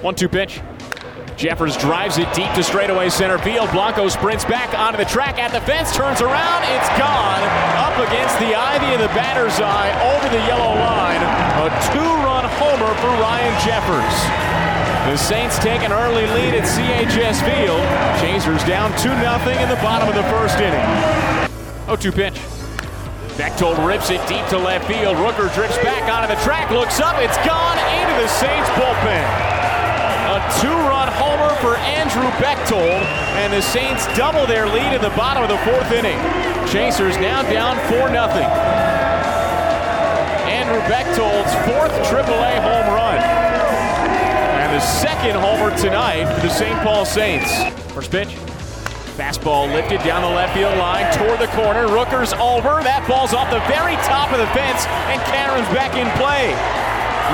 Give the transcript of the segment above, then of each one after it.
One two pitch. Jeffers drives it deep to straightaway center field. Blanco sprints back onto the track at the fence, turns around, it's gone. Up against the ivy of the batter's eye, over the yellow line. A two-run homer for Ryan Jeffers. The Saints take an early lead at CHS Field. Chasers down 2 0 in the bottom of the first inning. 0-2 pitch. Bechtold rips it deep to left field. Rooker drifts back onto the track, looks up, it's gone into the Saints bullpen. Two-run homer for Andrew Bechtold, and the Saints double their lead in the bottom of the fourth inning. Chasers now down 4 0. Andrew Bechtold's fourth AAA home run. And the second homer tonight for the St. Paul Saints. First pitch. Fastball lifted down the left field line toward the corner. Rooker's over. That ball's off the very top of the fence, and Cameron's back in play.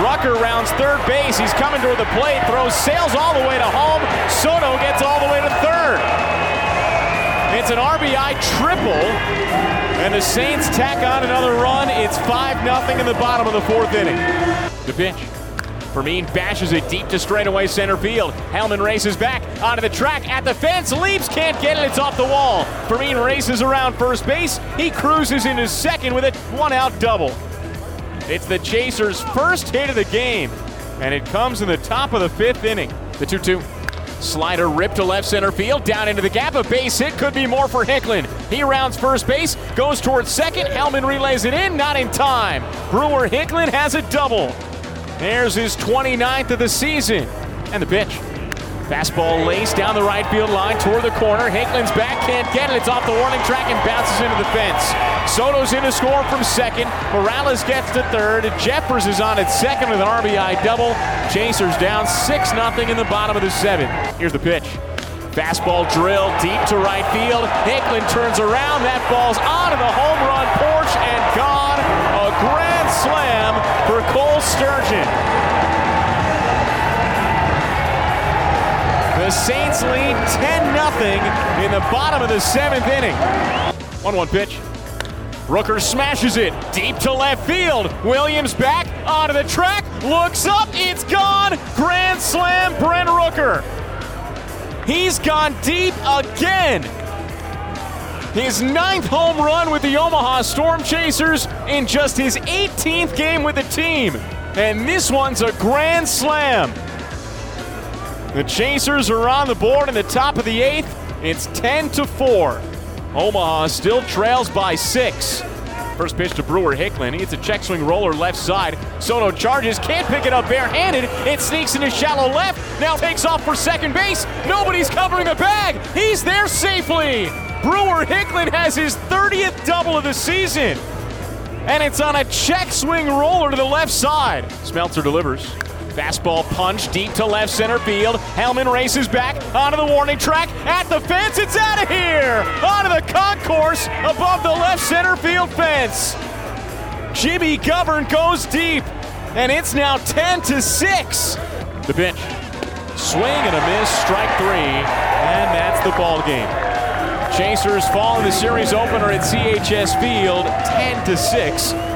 Rucker rounds third base. He's coming toward the plate, throws, sails all the way to home. Soto gets all the way to third. It's an RBI triple, and the Saints tack on another run. It's 5 0 in the bottom of the fourth inning. The pitch. Fermin bashes it deep to straightaway center field. Hellman races back onto the track at the fence, leaps, can't get it, it's off the wall. Fermin races around first base. He cruises into second with a one out double. It's the Chasers' first hit of the game, and it comes in the top of the fifth inning. The 2 2. Slider ripped to left center field, down into the gap. A base hit could be more for Hicklin. He rounds first base, goes towards second. Hellman relays it in, not in time. Brewer Hicklin has a double. There's his 29th of the season. And the pitch. Fastball laced down the right field line toward the corner. Hicklin's back, can't get it. It's off the warning track and bounces into the fence. Soto's in to score from second. Morales gets to third. Jeffers is on at second with an RBI double. Chasers down 6 0 in the bottom of the seventh. Here's the pitch. Fastball drill deep to right field. Hicklin turns around. That ball's onto the home run porch and gone. A grand slam for Cole Sturgeon. The Saints lead 10 0 in the bottom of the seventh inning. 1 1 pitch. Rooker smashes it deep to left field. Williams back onto the track, looks up, it's gone. Grand slam, Brent Rooker. He's gone deep again. His ninth home run with the Omaha Storm Chasers in just his 18th game with the team. And this one's a grand slam. The Chasers are on the board in the top of the eighth. It's 10 to 4. Omaha still trails by six. First pitch to Brewer Hicklin. It's a check swing roller left side. Soto charges, can't pick it up barehanded. It sneaks into shallow left. Now takes off for second base. Nobody's covering the bag. He's there safely. Brewer Hicklin has his 30th double of the season. And it's on a check swing roller to the left side. Smeltzer delivers. Fastball punch deep to left center field. Hellman races back onto the warning track. At the fence, it's out of here! Onto the concourse above the left center field fence. Jimmy Govern goes deep, and it's now 10 to 6. The pitch. Swing and a miss, strike three, and that's the ball game. Chasers fall in the series opener at CHS Field 10 to 6.